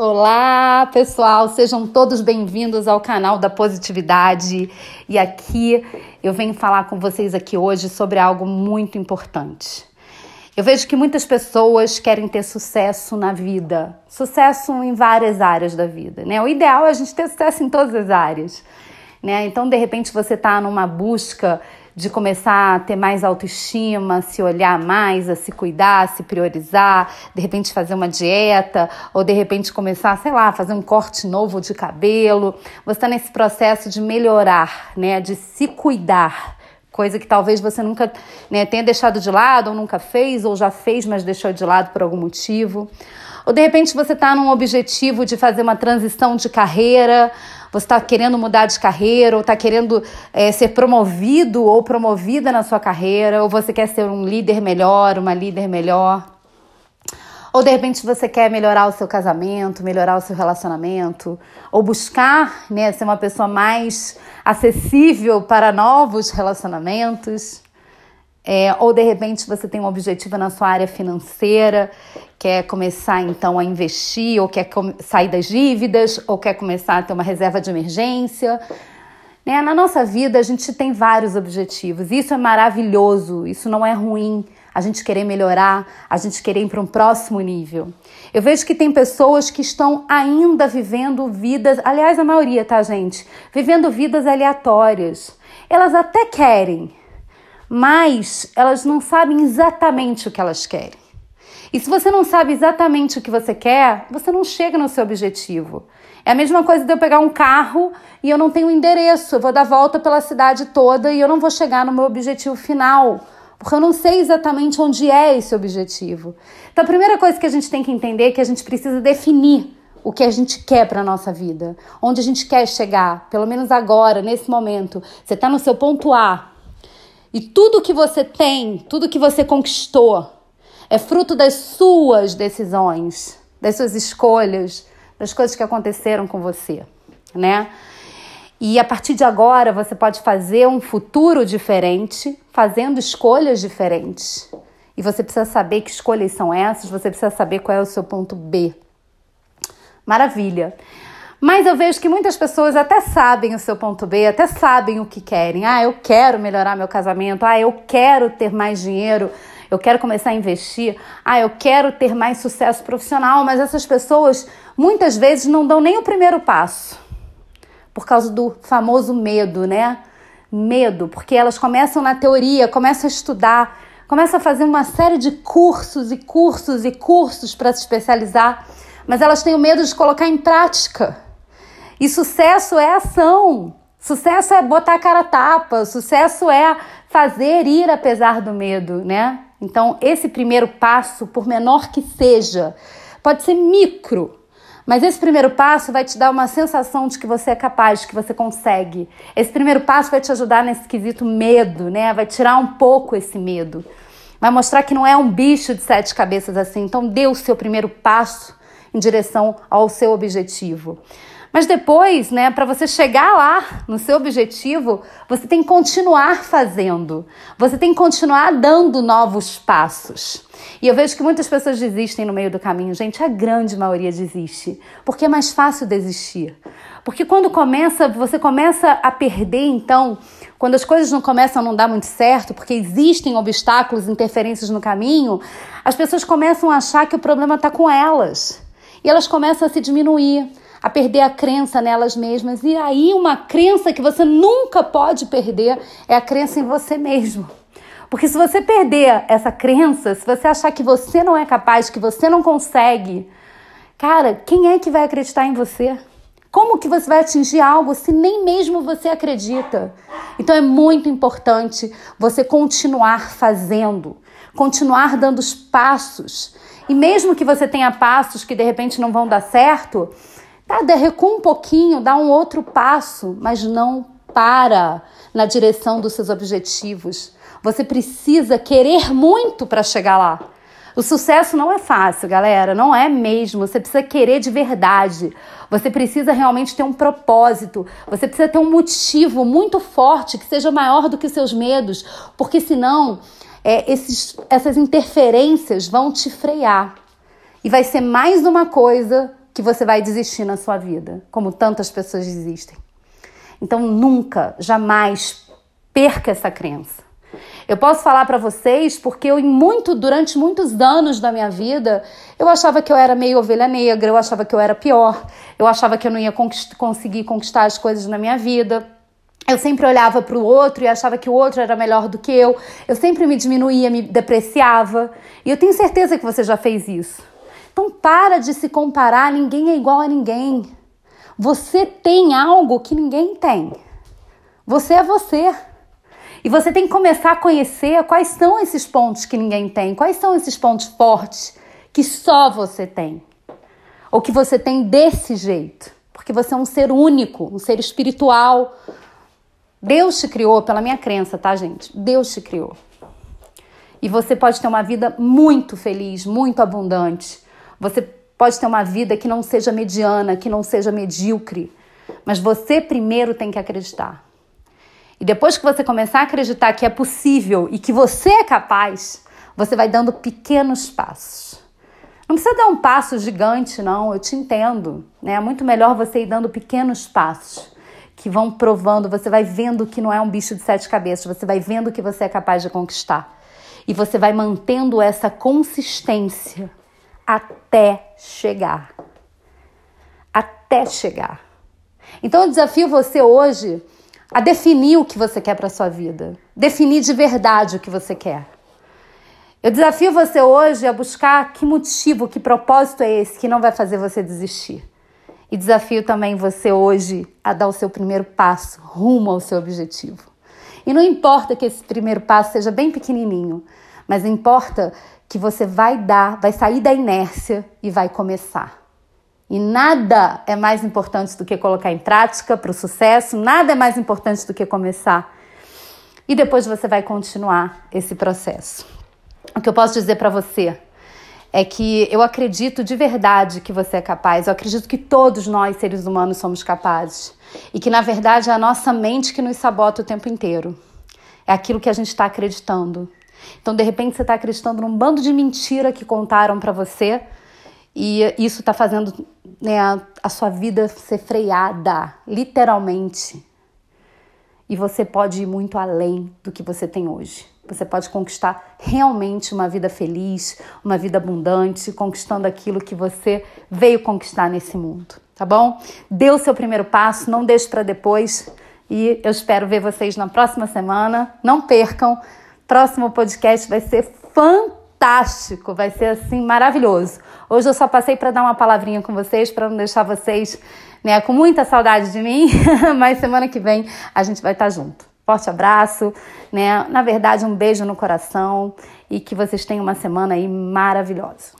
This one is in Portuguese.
Olá, pessoal, sejam todos bem-vindos ao canal da Positividade. E aqui eu venho falar com vocês aqui hoje sobre algo muito importante. Eu vejo que muitas pessoas querem ter sucesso na vida, sucesso em várias áreas da vida, né? O ideal é a gente ter sucesso em todas as áreas, né? Então, de repente, você está numa busca de começar a ter mais autoestima, se olhar mais, a se cuidar, a se priorizar, de repente fazer uma dieta, ou de repente começar, sei lá, fazer um corte novo de cabelo. Você está nesse processo de melhorar, né? De se cuidar. Coisa que talvez você nunca né, tenha deixado de lado, ou nunca fez, ou já fez, mas deixou de lado por algum motivo. Ou de repente você está num objetivo de fazer uma transição de carreira, você está querendo mudar de carreira, ou está querendo é, ser promovido ou promovida na sua carreira, ou você quer ser um líder melhor, uma líder melhor. Ou de repente você quer melhorar o seu casamento, melhorar o seu relacionamento, ou buscar né, ser uma pessoa mais acessível para novos relacionamentos. É, ou de repente você tem um objetivo na sua área financeira, quer começar então a investir, ou quer sair das dívidas, ou quer começar a ter uma reserva de emergência. Né? Na nossa vida a gente tem vários objetivos, isso é maravilhoso, isso não é ruim. A gente querer melhorar, a gente querer ir para um próximo nível. Eu vejo que tem pessoas que estão ainda vivendo vidas, aliás, a maioria, tá, gente? Vivendo vidas aleatórias. Elas até querem, mas elas não sabem exatamente o que elas querem. E se você não sabe exatamente o que você quer, você não chega no seu objetivo. É a mesma coisa de eu pegar um carro e eu não tenho endereço, eu vou dar volta pela cidade toda e eu não vou chegar no meu objetivo final, porque eu não sei exatamente onde é esse objetivo. Então a primeira coisa que a gente tem que entender é que a gente precisa definir o que a gente quer para a nossa vida, onde a gente quer chegar, pelo menos agora, nesse momento. Você está no seu ponto A, e tudo que você tem, tudo que você conquistou, é fruto das suas decisões, das suas escolhas, das coisas que aconteceram com você, né? E a partir de agora você pode fazer um futuro diferente, fazendo escolhas diferentes. E você precisa saber que escolhas são essas, você precisa saber qual é o seu ponto B. Maravilha. Mas eu vejo que muitas pessoas até sabem o seu ponto B, até sabem o que querem. Ah, eu quero melhorar meu casamento. Ah, eu quero ter mais dinheiro. Eu quero começar a investir. Ah, eu quero ter mais sucesso profissional. Mas essas pessoas muitas vezes não dão nem o primeiro passo por causa do famoso medo, né? Medo, porque elas começam na teoria, começam a estudar, começam a fazer uma série de cursos e cursos e cursos para se especializar, mas elas têm o medo de colocar em prática. E sucesso é ação. Sucesso é botar a cara tapa, sucesso é fazer ir apesar do medo, né? Então, esse primeiro passo, por menor que seja, pode ser micro, mas esse primeiro passo vai te dar uma sensação de que você é capaz, que você consegue. Esse primeiro passo vai te ajudar nesse quesito medo, né? Vai tirar um pouco esse medo. Vai mostrar que não é um bicho de sete cabeças assim. Então, dê o seu primeiro passo em direção ao seu objetivo. Mas depois, né, para você chegar lá no seu objetivo, você tem que continuar fazendo. Você tem que continuar dando novos passos. E eu vejo que muitas pessoas desistem no meio do caminho. Gente, a grande maioria desiste, porque é mais fácil desistir. Porque quando começa, você começa a perder, então, quando as coisas não começam a não dar muito certo, porque existem obstáculos, interferências no caminho, as pessoas começam a achar que o problema está com elas. E elas começam a se diminuir a perder a crença nelas mesmas. E aí, uma crença que você nunca pode perder é a crença em você mesmo. Porque se você perder essa crença, se você achar que você não é capaz, que você não consegue, cara, quem é que vai acreditar em você? Como que você vai atingir algo se nem mesmo você acredita? Então é muito importante você continuar fazendo, continuar dando os passos. E mesmo que você tenha passos que de repente não vão dar certo, Tá, recua um pouquinho, dá um outro passo, mas não para na direção dos seus objetivos. Você precisa querer muito para chegar lá. O sucesso não é fácil, galera, não é mesmo. Você precisa querer de verdade. Você precisa realmente ter um propósito. Você precisa ter um motivo muito forte que seja maior do que os seus medos, porque senão é, esses, essas interferências vão te frear. E vai ser mais uma coisa que você vai desistir na sua vida, como tantas pessoas desistem. Então nunca, jamais perca essa crença. Eu posso falar para vocês porque eu, muito, durante muitos anos da minha vida, eu achava que eu era meio ovelha negra, eu achava que eu era pior, eu achava que eu não ia conquist conseguir conquistar as coisas na minha vida. Eu sempre olhava para o outro e achava que o outro era melhor do que eu. Eu sempre me diminuía, me depreciava. E eu tenho certeza que você já fez isso. Então para de se comparar, ninguém é igual a ninguém. Você tem algo que ninguém tem. Você é você. E você tem que começar a conhecer quais são esses pontos que ninguém tem, quais são esses pontos fortes que só você tem. Ou que você tem desse jeito. Porque você é um ser único, um ser espiritual. Deus te criou, pela minha crença, tá, gente? Deus te criou. E você pode ter uma vida muito feliz, muito abundante. Você pode ter uma vida que não seja mediana, que não seja medíocre. Mas você primeiro tem que acreditar. E depois que você começar a acreditar que é possível e que você é capaz, você vai dando pequenos passos. Não precisa dar um passo gigante, não, eu te entendo. Né? É muito melhor você ir dando pequenos passos que vão provando, você vai vendo que não é um bicho de sete cabeças, você vai vendo que você é capaz de conquistar. E você vai mantendo essa consistência até chegar. Até chegar. Então eu desafio você hoje a definir o que você quer para sua vida, definir de verdade o que você quer. Eu desafio você hoje a buscar que motivo, que propósito é esse que não vai fazer você desistir. E desafio também você hoje a dar o seu primeiro passo rumo ao seu objetivo. E não importa que esse primeiro passo seja bem pequenininho, mas importa que você vai dar, vai sair da inércia e vai começar. E nada é mais importante do que colocar em prática para o sucesso, nada é mais importante do que começar. E depois você vai continuar esse processo. O que eu posso dizer para você é que eu acredito de verdade que você é capaz, eu acredito que todos nós, seres humanos, somos capazes. E que, na verdade, é a nossa mente que nos sabota o tempo inteiro. É aquilo que a gente está acreditando. Então, de repente, você está acreditando num bando de mentira que contaram para você e isso está fazendo né, a, a sua vida ser freada, literalmente. E você pode ir muito além do que você tem hoje. Você pode conquistar realmente uma vida feliz, uma vida abundante, conquistando aquilo que você veio conquistar nesse mundo, tá bom? Dê o seu primeiro passo, não deixe para depois. E eu espero ver vocês na próxima semana. Não percam. Próximo podcast vai ser fantástico vai ser assim maravilhoso. Hoje eu só passei para dar uma palavrinha com vocês, para não deixar vocês né, com muita saudade de mim, mas semana que vem a gente vai estar junto. Forte abraço, né? Na verdade, um beijo no coração e que vocês tenham uma semana aí maravilhosa.